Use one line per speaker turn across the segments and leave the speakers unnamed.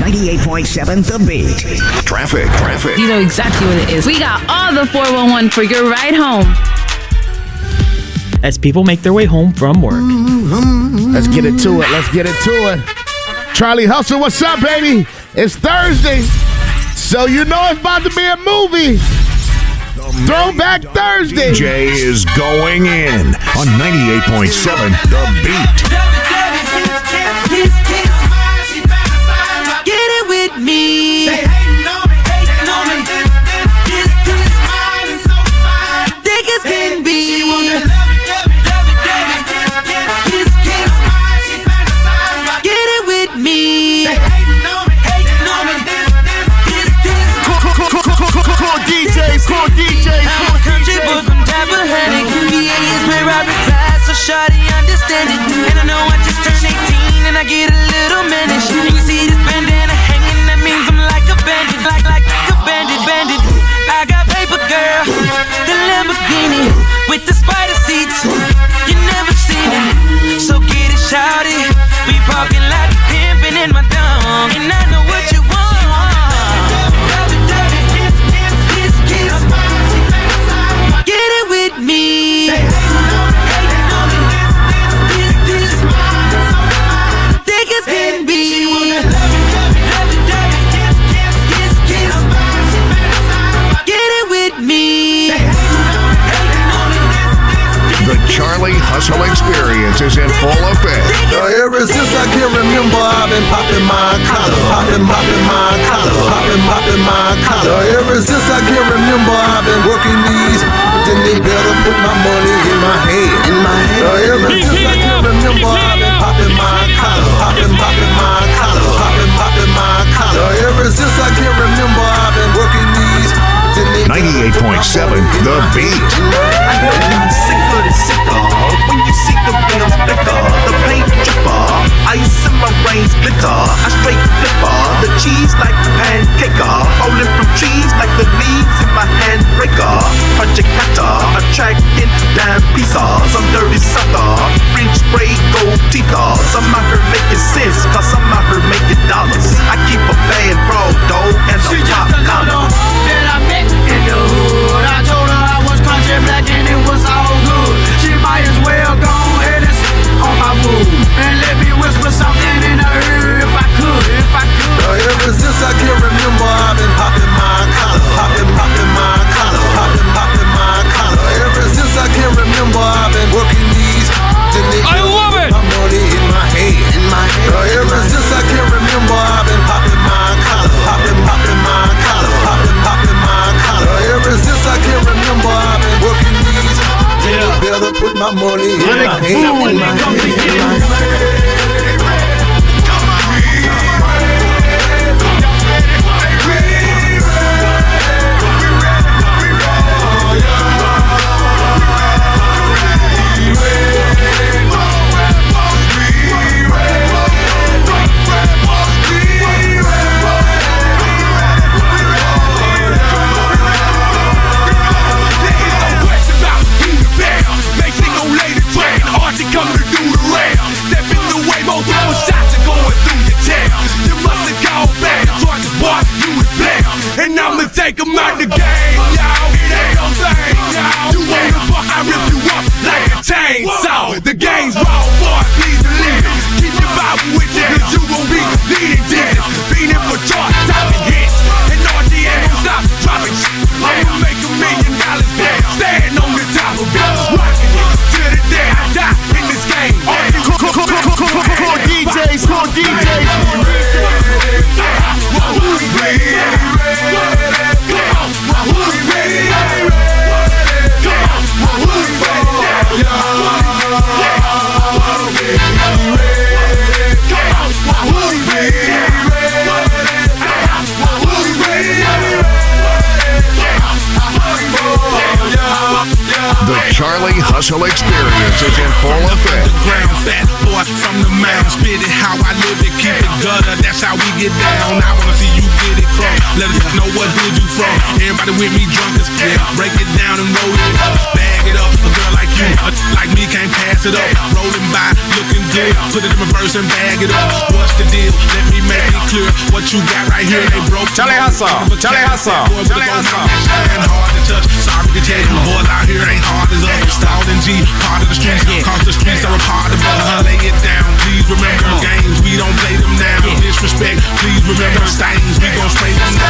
98.7 The Beat.
Traffic, traffic.
You know exactly what it is. We got all the 411 for your ride home.
As people make their way home from work.
Let's get it to it. Let's get it to it. Charlie Hustle, what's up, baby? It's Thursday. So you know it's about to be a movie. Throwback Thursday.
DJ is going in on 98.7 The Beat.
I reside, so shawty understand it. And I know I just turned 18 and I get a little mannish. You see this bandana hanging, that means I'm like a bandit, like like a bandit, bandit. I got paper girl, the Lamborghini with the spider seats.
Put my money in my hand, in my hand. Now, ever since I can remember, I've been popping my collar, popping, popping my collar, popping, popping my collar. Now, ever since I can remember, I've been working these. Then they better put my
98.7 The Beat.
I know you're sicker than sicker when you see the rims flicker, the paint dripper, ice in my brains glitter. I straight flipper, the cheese like a pancaker, falling from trees like the leaves in my handbreaker. Project cutter, attracting damn pieces. I'm dirty sucker, French spray gold teeth. I'm out here making sense, cause I'm out here making dollars. I keep a bad broad though, and a pop collar.
that I met in the hood. I told her I was country black and it was all good. She might as well go ahead and sit on my boo and let me whisper something in her ear if I could, if I could.
Now, ever since I can remember, in my
Hustle Experience is in full effect.
Ground fat boy from the mound, spit it how I live it, keep it gutter. That's how we it down. I wanna see Let us know what hood you from. Everybody with me drunk as yeah. Break it down and roll it up. Bag it up. A girl like you, a like me can't pass it up. Rolling by, looking good. Put it in reverse and bag it up. What's the deal? Let me make it clear. What you got right here, they broke.
Charlie Hustle. Charlie Hustle. Charlie Hustle.
Hard to touch. Sorry to tell you, boys out here ain't hard as us. Stalled in G, part of the streets. Cause the streets are a part of us. Uh-huh, lay it down, please remember games. We don't play them now. Disrespect, please remember stains. We gon' spray them down.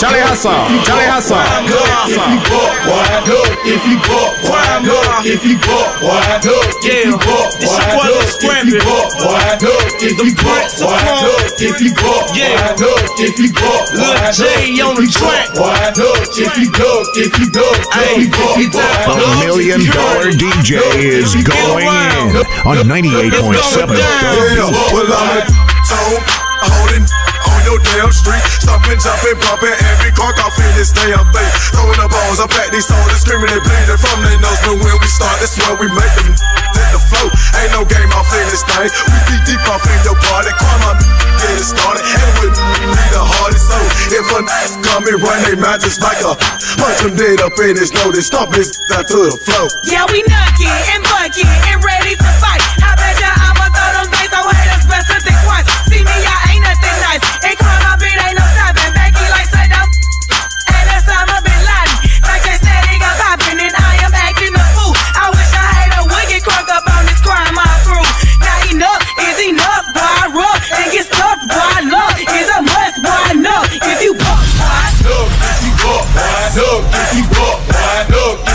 Charlie Hassan, Charlie Hassan.
If you go, boy, if you go, boy, if you
go, boy,
if
you
go, boy,
if
you go, boy, if you go, boy, if you go,
yeah,
if you go,
Lil J on the track,
if you go, if you go, if you
go,
a
million dollar DJ is going in on 98.7. Yeah,
well, I'm a tone, holding your damn street, stomping, jumping, bumping every car off in this damn thing. Throwing the balls up at these soldiers, screaming and bleeding from their nose. But when we start, that's when we make them hit the flow. Ain't no game off in this thing. We be deep off in your party. Crime on get it started. And with me the hardest. So if a come and run they mouth just like a punch them dead up in his nose. They stomp his down to the floor.
Yeah, we knocking and bucking and ready to fight.
Look, if you bought wine, look,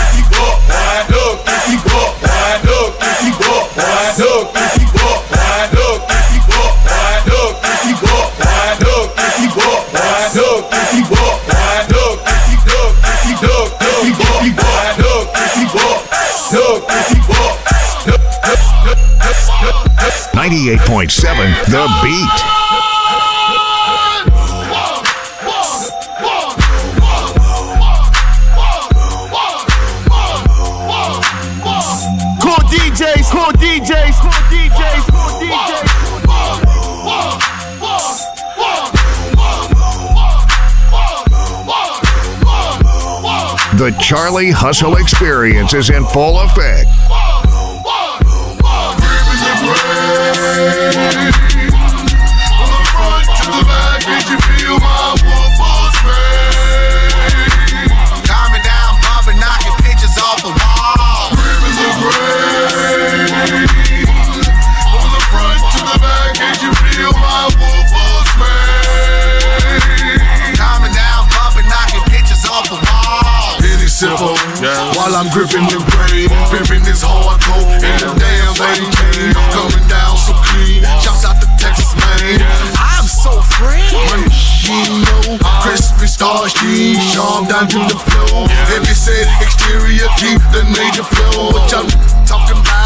Charlie Hustle Experience is in full effect.
Gripping the brain, pimping this hardcore in the damn lady chain. Coming down so clean. Shouts out to Texas, man. I'm so free. Money, know. Crispy stars, jeans, sharp down to the floor. If you said exterior, keep the major flow. What y'all talking about?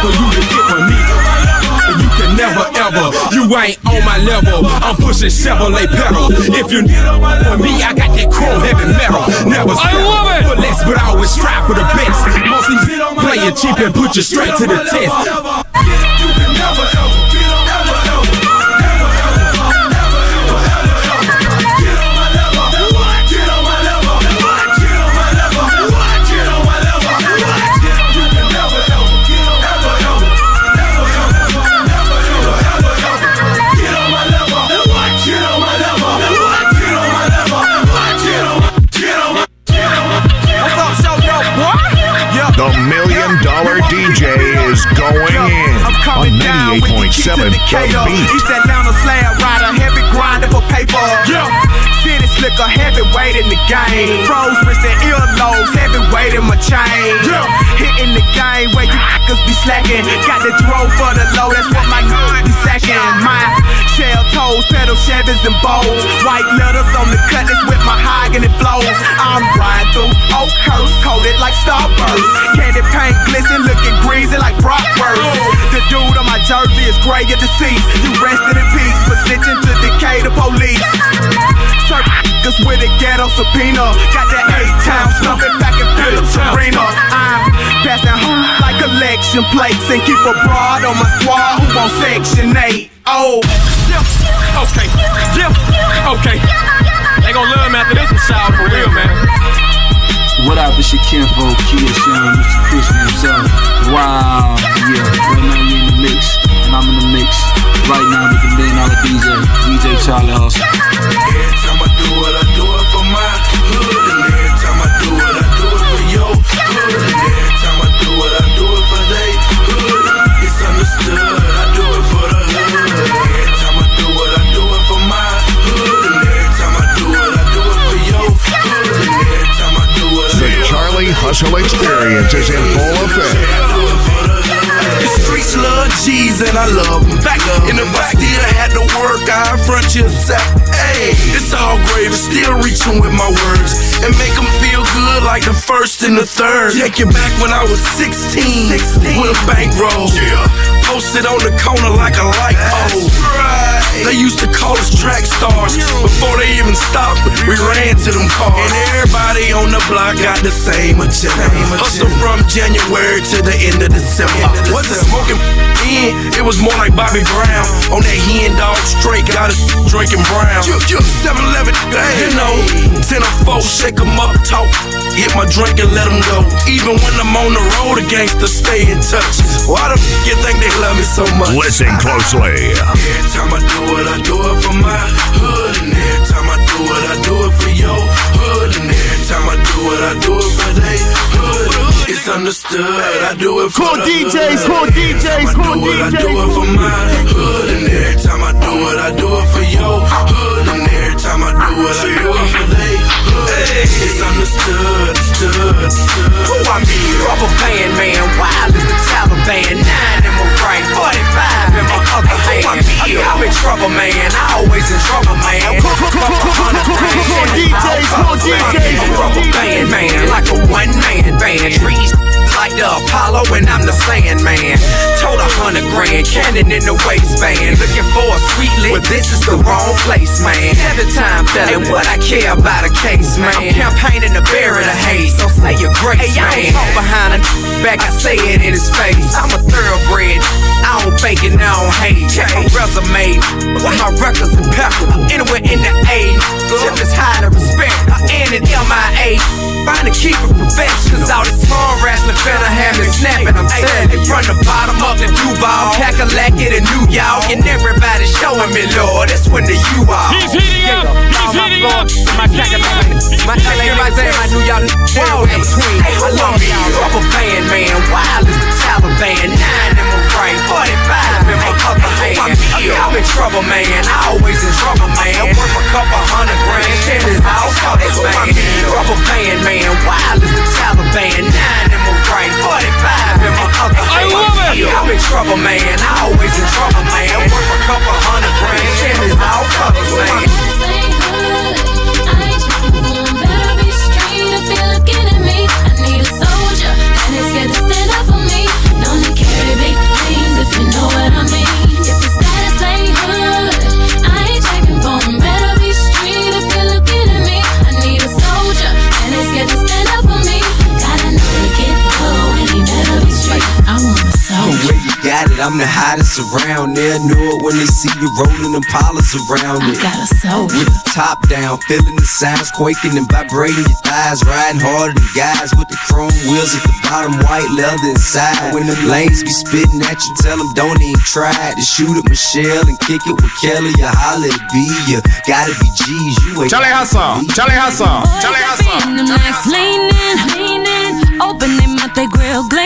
For you to get with me? You can never ever, you ain't on my level. I'm pushing Chevrolet pedal. If you with me, I got that chrome heavy metal. Never
I love it.
for less, but I always strive for the best. Mostly play it cheap and put you straight to the test.
The Million Dollar DJ is going in
I'm
on
coming down with the key to
98.7 The
Decatur.
Beat.
East Atlanta slab rider, heavy grinder for paper.
Yeah.
Slicker, heavyweight in the game. Pros with the earlobes, heavyweight in my chain.
Yeah.
Hitting the game where you niggas be slacking. Got the drove for the low, that's what my niggas be sacking. My shell toes, pedal Chevys and bowls. White letters on the cutlass with my hog and it flows. I'm riding through Oakhurst, coated like Starburst. Candy paint glisten, looking greasy like Bratwurst. The dude on my jersey is gray at deceased. You rested in peace, but snitching to Decatur police. Serve niggas with a ghetto subpoena. Got that eight times stuffing back in Phillips Arena. I'm passing home like election plates and keep a broad on my squad who want Section 8. Oh,
Yeah. Okay. Yeah. Okay. They gonna love me after this one, shout for real, man.
What up, it's your kinfolk, Kia Sean, Mr. Crispy himself. Wow, yeah, right now you're in the mix, and I'm in the mix. Right now with the million dollar DJ, DJ Charlie Hustle.
I do it for my hood. And every time I do it, I do it for your hood. And every time I do it, I do it for they hood. It's understood, I do it for the hood. Every time I do it, I do it for my hood. And every time I do it, I do it for your hood. And every time I do it, I do it
Charlie Hustle Experience is in full effect.
Love G's and I love them. Back in the I still had to work, I front you sack. Hey, it's all gravy, still reaching with my words. And make them feel good like the first and the third. Take you back when I was 16, with a bankroll. Posted on the corner like a light pole. They used to call us track stars. Before they even stopped, we ran to them cars. And everybody on the block got the same agenda. Hustle from January to the end of December. Wasn't smoking in, it was more like Bobby Brown. On that hen dog straight, got us drinking brown. 7 Eleven, you know, 10 or 4, shake 'em up, talk. Hit my drink and let 'em go. Even when I'm on the road, the gangsters stay in touch. Why the f you think they love me so much?
Listen closely.
Every time I do it, I do it for my hood. And every time I do it, I do it for your hood. And every time I do it, I do it for they hood. It's understood, I do it for
Cool
the
DJs,
hood.
cool DJs,
I
cool
do it, I
DJs.
do it for my hood. And every time I do it, I do it for your hood. And every time I do it, I do it for they. It's understood, stood, stood.
Who I be? Rubber band man, wild as the Taliban. Nine in my right, 45 in my other hand. I'm in trouble, man. I always in trouble, man.
Cool DJs, cool DJs,
I'm rubber band man, like a one man band. Trees like the Apollo and I'm the Sandman. Told a hundred grand, cannon in the waistband. Looking for a sweet lick, but this is the wrong place, man. Every time fella. And what I care about a case, man. I'm campaigning to bury the hate, so say your grace, hey, man. I don't talk behind a back, I say it in his face. I'm a thoroughbred. I don't fake it, I don't hate. Check my resume. My records impeccable. Anywhere in the A. Tip is high to respect. And an MIA. Find to keep it professional. All this tongue wrestling finna have me snapping. I'm telling you. From the bottom up to Duval. Cackalack it and New York. And everybody showing me, Lord. That's when the you are.
He's heating up. He's heating up.
My Cackalack. My LA, my Zay, my New York. Whoa, in between. I love me. Rubber band, man. Wild as the Taliban. Nine in my right. 45 other hand. I'm in trouble, man. I always in trouble, man. Worth a couple hundred grand. Shit is all colors, man. Rubber band, man. Wild as the Taliban. Nine in my right. 45 in my other hand.
I love it.
I'm in trouble, man. I always in trouble, man. Worth a couple hundred grand. Shit is all colors, man.
Got it, I'm the hottest around there. Know it when they see you rolling them polars around it.
got a soul.
With the top down, feeling the sounds quaking and vibrating your thighs, riding harder than guys with the chrome wheels at the bottom, white leather inside. When the lanes be spitting at you, tell them don't even try to shoot at Michelle and kick it with Kelly. You holler at B, you gotta be G's. You ain't
Charlie Hustle, Charlie Hustle, Charlie Hustle.
In them nights leaning, leaning, open them out they grill gleaming,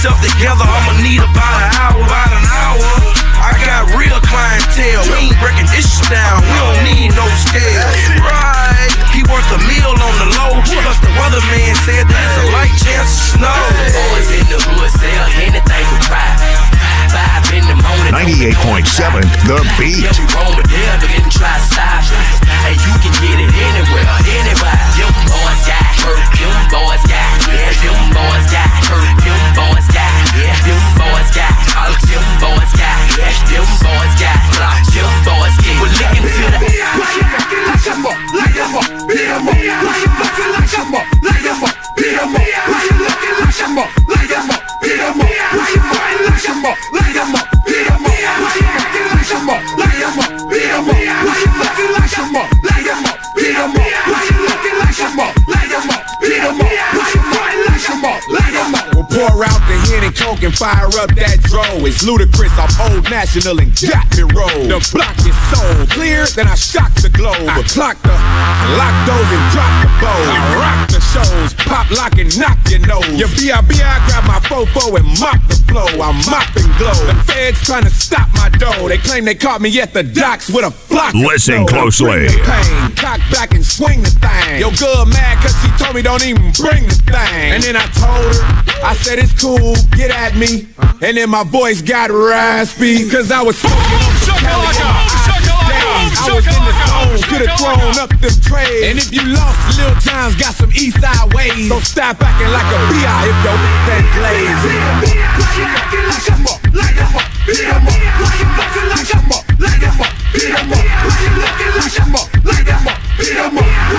myself together. I'ma need about an hour, about an hour. I got real clientele. We ain't breaking this shit down. We don't need no scale. Right. He worth a meal on the low. Plus the weatherman said there's a light chance of snow.
boys in the hood sell anything for private. Five in the morning.
98.7 The Beat.
Hen and fire up that dro. It's Ludacris, I'm old national and got me roll. The block is so clear, then I shock the globe. I clock the lock those and drop the bow. I rock the shows, pop, lock, and knock your nose. Your B.I.B. I grab my fofo and mop the flow. I'm mopping glow. The feds trying to stop my dough. They claim they caught me at the docks with a flock.
Listen closely.
Bring the pain, cock back and swing the thing. Yo, good mad cause she told me don't even bring the thing. And then I told her, I said it's cool, get at me. And then my voice got raspy cause I was smoking on some Cali in my eyes. Days. I
was in the zone, could've thrown up them trays. And if you lost, Lil Jon's got some east side ways. So stop acting like a B.I. if your that glaze. Beat 'em up, like 'em up, like 'em up, beat 'em up, like 'em up, like 'em up, like 'em up, beat 'em up, like 'em up, like 'em up, like 'em up, beat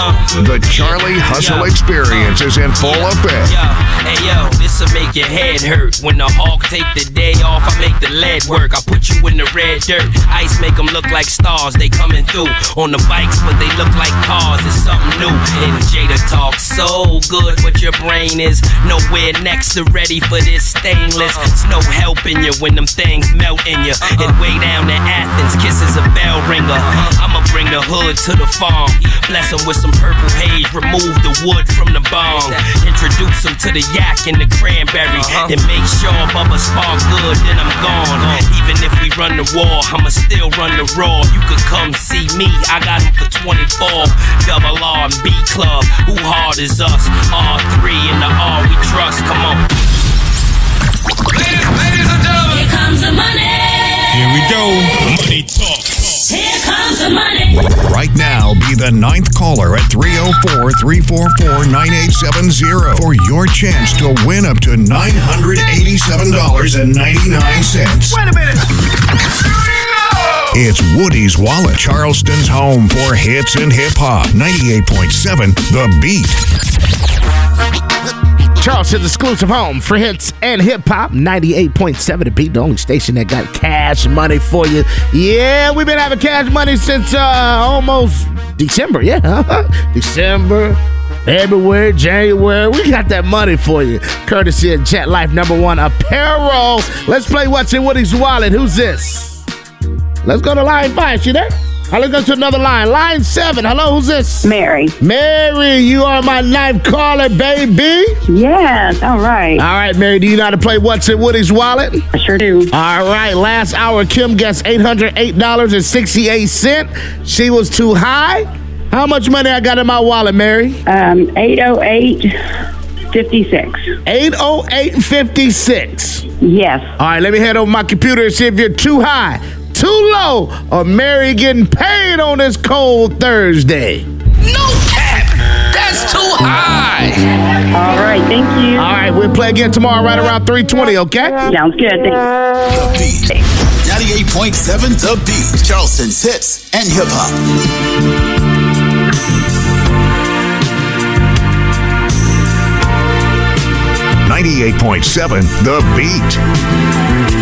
The Charlie Hustle Experience is in full effect.
Yo, hey yo, this'll make your head hurt. When the hawk take the day off, I make the lead work. I put you in the red dirt. Ice make them look like stars, they coming through. On the bikes, but they look like cars. It's something new. And Jada talks so good, but your brain is nowhere next to ready for this stainless. It's no helping you when them things melt in you. Uh-huh. And way down in Athens, kisses a bell ringer. Uh-huh. I'ma bring the hood to the farm. Bless 'em with some purple haze, remove the wood from the bong. Introduce 'em to the yak and the cranberry. Uh-huh. And make sure Bubba spark good, then I'm gone. Uh-huh. Even if we run the war, I'ma still run the raw. You could come see me, I got 'em for 24. Double R and B Club, who hard is us? R3 and the R we trust, come on.
Ladies and gentlemen, Here comes the money.
Here we go. Money talk.
Here comes the money.
Right now, be the ninth caller at 304 344 9870 for your chance to win up to $987.99.
Wait a minute.
It's Woody's Wallet, Charleston's home for hits and hip hop. 98.7 The Beat.
Charleston's exclusive home for hits and hip hop. 98.7 to beat the only station that got cash money for you. Yeah, we've been having cash money since uh, almost December. Yeah, December, February, January. We got that money for you. Courtesy of Jet Life number one apparel. Let's play What's in Woody's Wallet. Who's this? Let's go to line five. You there? Right, let's go to another line. Line seven. Hello, who's this?
Mary.
Mary, you are my ninth caller, baby.
Yes, all right.
All right, Mary, do you know how to play What's in Woody's Wallet?
I sure do.
All right, last hour, Kim guessed $808.68. She was too high. How much money I got in my wallet, Mary?
Um, 808 56.
808.56.
Yes.
All right, let me head over my computer and see if you're too high, too low, or Mary getting paid on this cold Thursday.
No cap! That's too high!
All right, thank you.
All right, we'll play again tomorrow right around 320, okay?
Sounds good. Thanks.
The Beat. 98.7 The Beat. Charleston's hits and hip hop.
98.7 The Beat.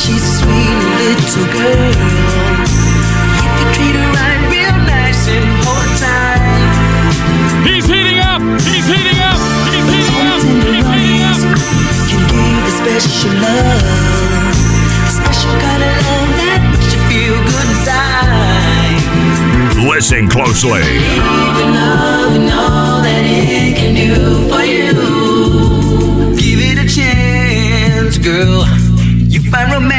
She's a sweet little girl. If you treat her right, real nice and hold tight.
He's heating up! He's heating up! He's heating up! He's heating up!
Can give the special love, the special kind of love that makes you feel good inside.
Listen closely.
Even love and all that it can do for you. Girl. You find romance,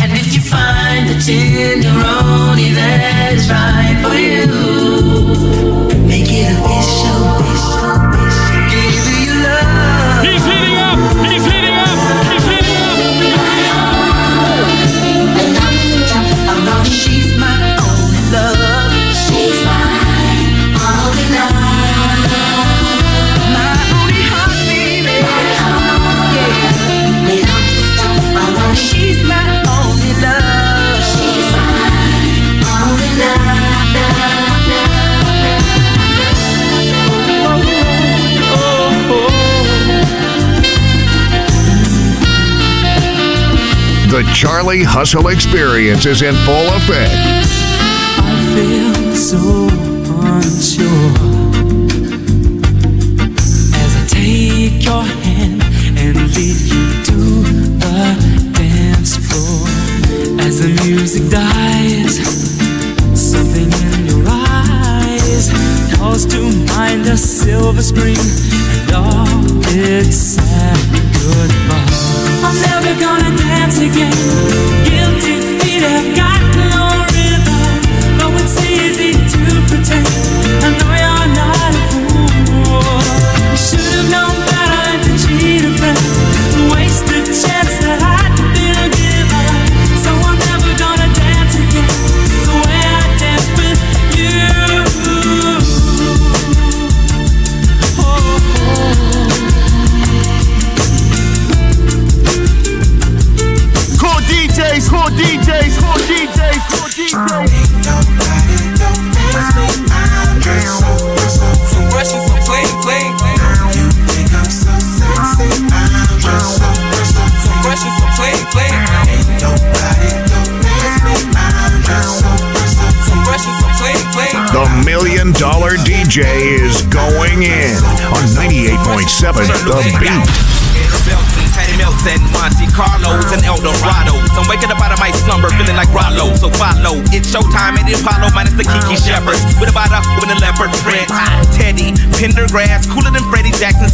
and if you find the tenderoni that is right for you, make it official.
The Charlie Hustle Experience is in full effect.
I feel so unsure as I take your hand
and lead you to the dance floor. As the music dies, something in your eyes calls to mind a silver screen and all its sad goodbye. Pretend.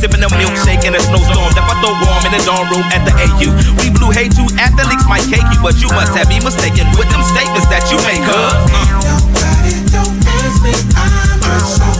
Sipping a milkshake in a snowstorm. That I throw warm in the dorm room at the AU. We blew hay too athletes might cake you, but you must have me mistaken with them statements that you make, huh? So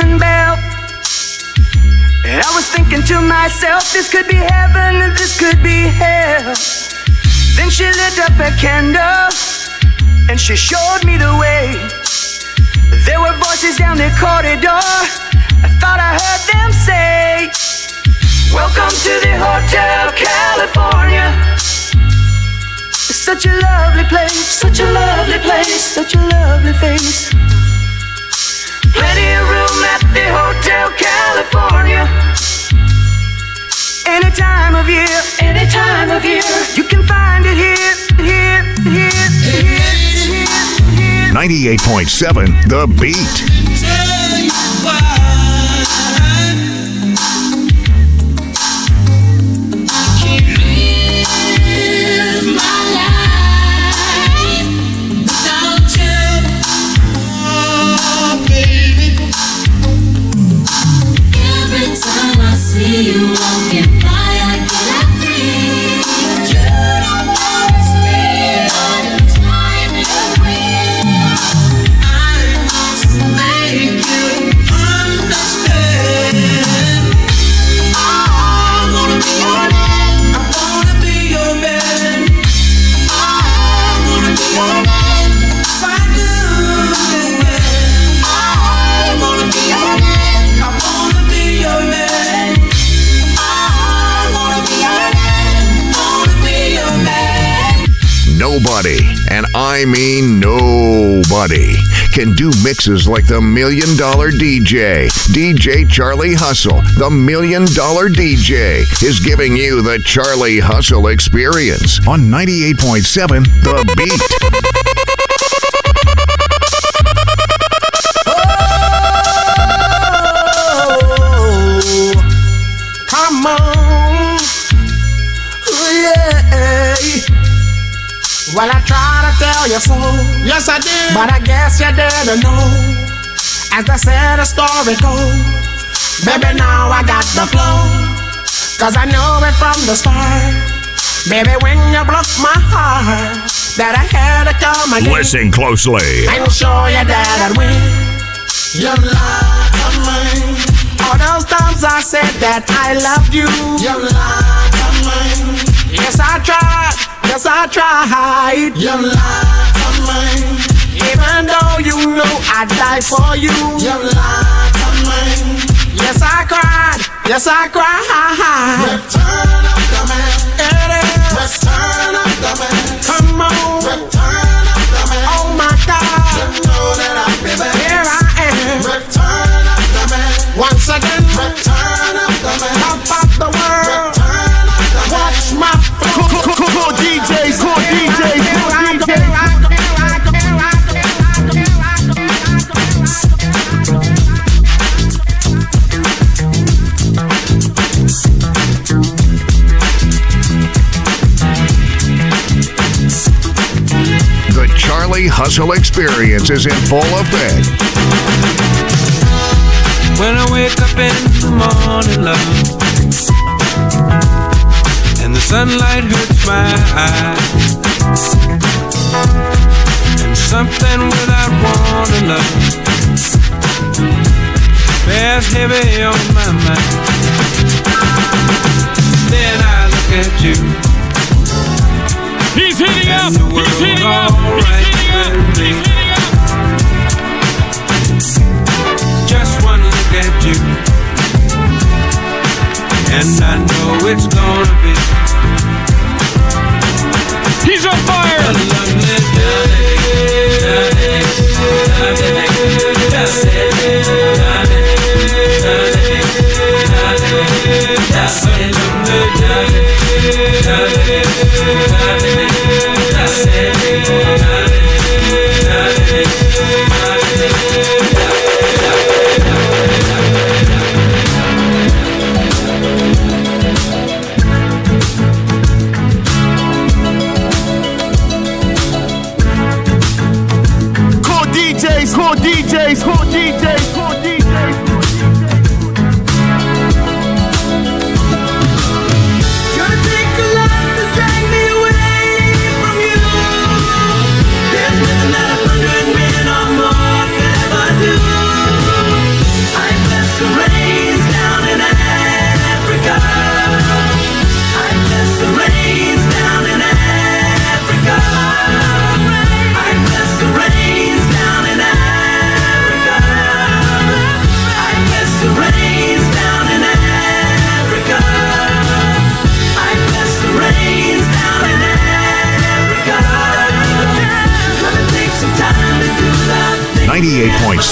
bell. And I was thinking to myself, this could be heaven and this could be hell. Then she lit up a candle and she showed me the way. There were voices down the corridor. I thought I heard them say, Welcome to the Hotel California. It's such a lovely place, such a lovely place, such a lovely face. Plenty of room at the Hotel California. Any time of year, any time of year, you can find it here, here, here, here, here.
98.7 The Beat.
I
mean nobody, can do mixes like the Million Dollar DJ. DJ Charlie Hustle, the Million Dollar DJ, is giving you the Charlie Hustle experience on 98.7 The Beat.
Oh, yeah. Well, I try to tell you so. Yes, I did. But I guess you didn't know. As they said, the story goes. Baby, now I got the flow. Cause I knew it from the start. Baby, when you broke my heart, that I had to come again.
Listen closely.
And show you that I'd win. You love me. All those times I said that I loved you. You love
Yes, I tried. Yes, I tried. You lied to me. Even though you know I'd die for you. You lied to me. Yes, I cried. Yes, I cried. Return of the man. It is. Return of the man. Come on. Return of the man. Oh my God. You know that I'll be back. Here I am. Return of the man. Once again. Return of the man. Top of the world. The
Charlie Hustle Experience is in full effect.
When I wake up in the morning, love, and the sunlight hurts my eyes, and something without warning, love, bears heavy on my mind. Then I look at you.
He's heating
up. He's heating up. And I know it's gonna be.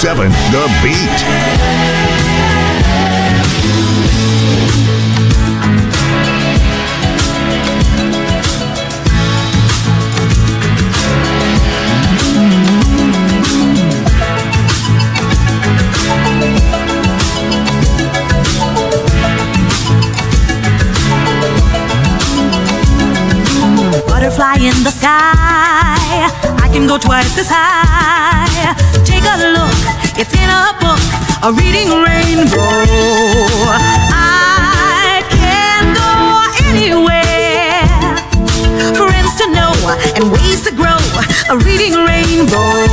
98.7 The Beat.
Butterfly in the sky. I can go twice as high. It's in a book, a reading rainbow. I can go anywhere. Friends to know and ways to grow, a reading rainbow.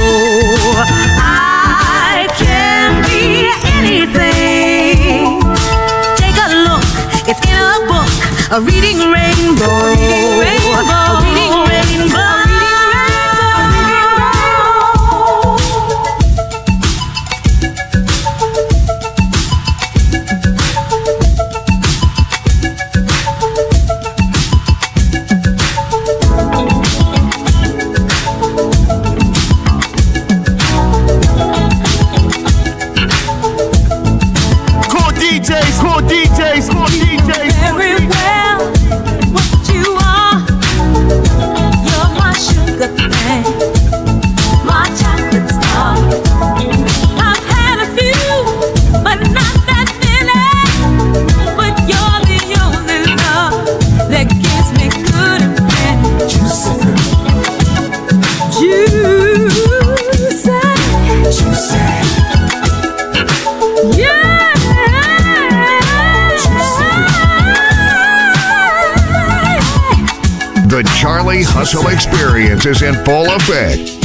I can be anything. Take a look, it's in a book. A reading rainbow. A reading rainbow.
Effect.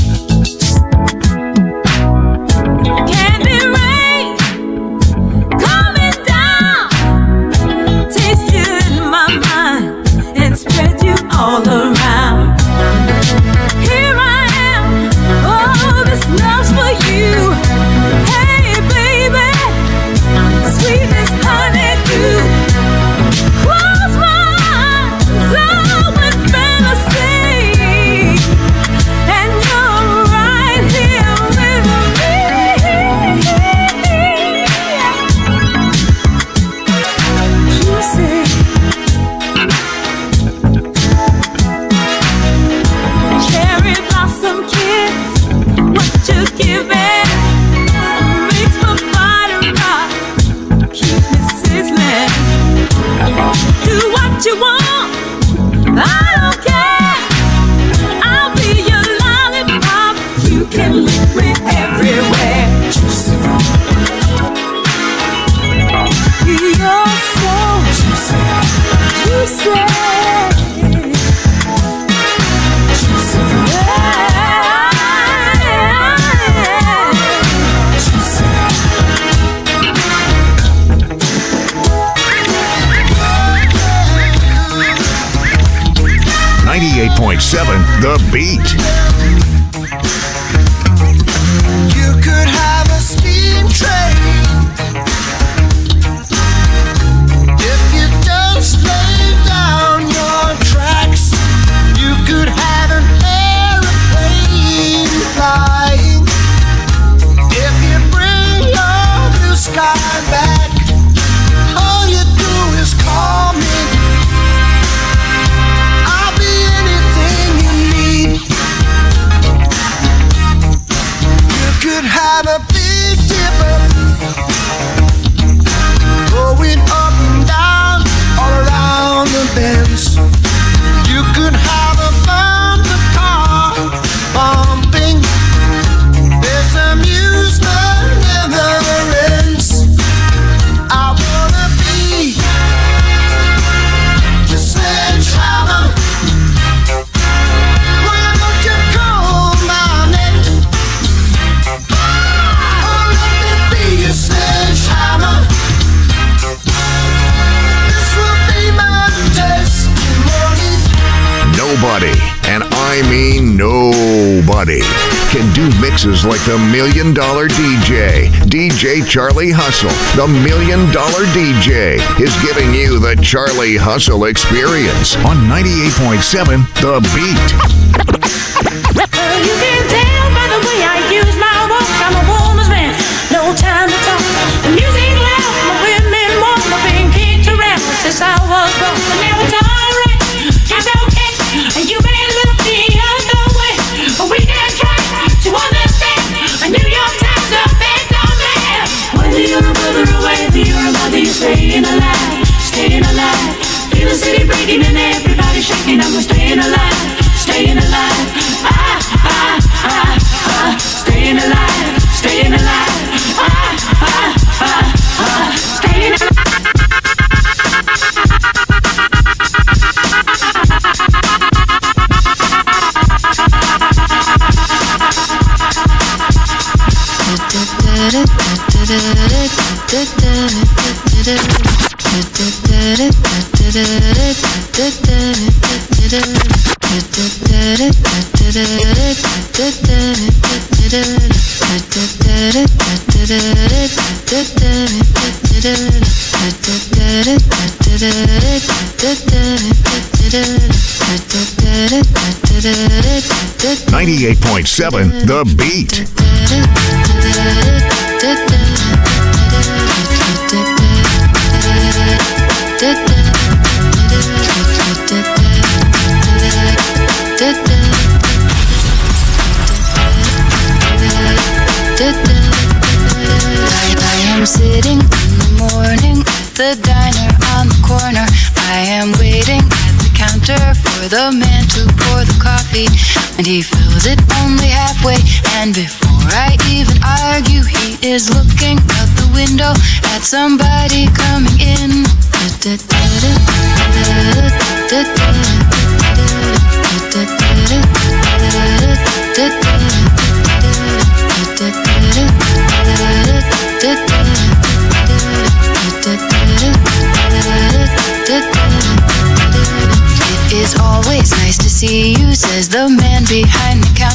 Like the Million Dollar DJ. DJ Charlie Hustle, the Million Dollar DJ, is giving you the Charlie Hustle experience on 98.7 The Beat.
You can tell by the way I use my walk. I'm a woman's man. No time shaking. I'm staying alive.
Seven. The Beat.
I am sitting in the morning at the diner on the corner. I am waiting at the counter for the man to pour the coffee, and he is looking out the window at somebody coming in. It is always nice to see you, says the man behind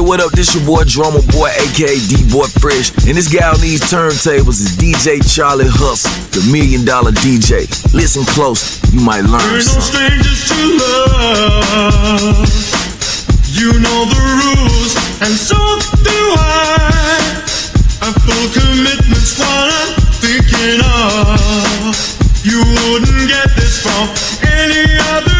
What up? This your boy Drummer Boy, aka D Boy Fresh. And this guy on these turntables is DJ Charlie Hustle, the million dollar DJ. Listen close, you might learn
We're no strangers to love. You know the rules, and so do I. A full commitment's what I'm thinking of. You wouldn't get this from any other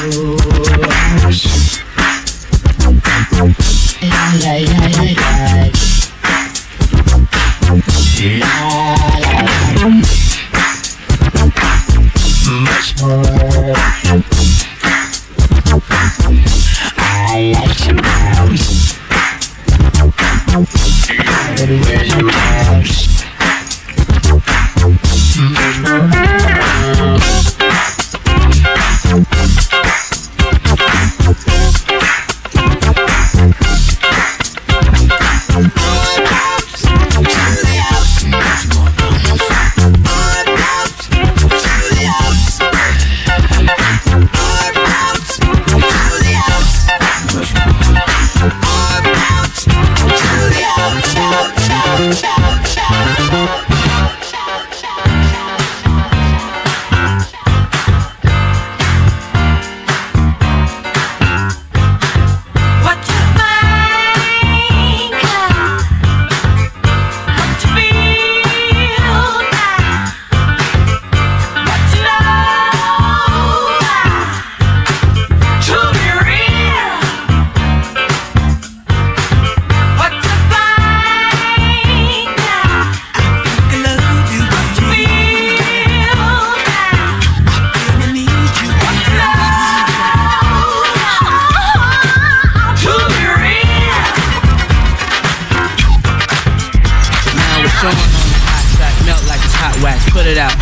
What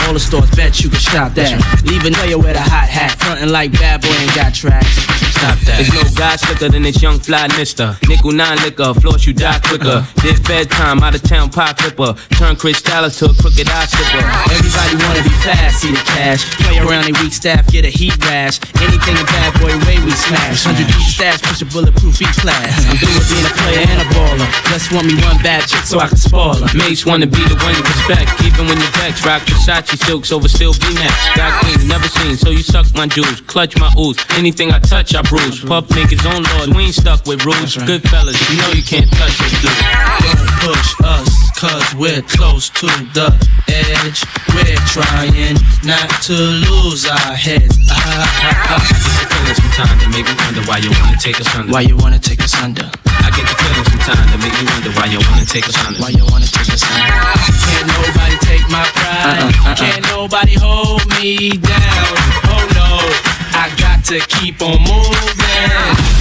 all the stores, bet you can shop that. Leave a player with a hot hat, frontin' like bad boy ain't got tracks. Stop that.
There's no guy slicker than this young fly mister. Nickel nine liquor, floss you die quicker. This bedtime, out of town pop flipper. Turn Cristal to a crooked eye slipper.
Everybody wanna be fast, see the cash. Play around a weak staff, get a heat rash. Anything a bad boy way we smash. Hundred deep stash, push a bulletproof each class. I'm through with being a player and a baller. Just want me one bad chick so I can spoil her.
Mase wanna be the one you respect, even when you're vexed. Rock Versace silks over still be next. Got queen, never seen, so you suck my juice, clutch my ooze. Anything I touch, I bruise. Puff make his own laws, we ain't stuck with rules. Good fellas, you know you can't touch us, dude.
Don't push us, cause we're close to the edge. We're trying not to lose our heads. Ah, ah, ah.
Feeling sometimes that make me wonder why you wanna take us under.
Why you wanna take us under?
I get the feeling sometimes that make me wonder why you wanna take us under.
Why you wanna take us under? Can't nobody take my pride.
Uh-uh, uh-uh.
Can't nobody hold me down. Oh no, I got to keep on moving.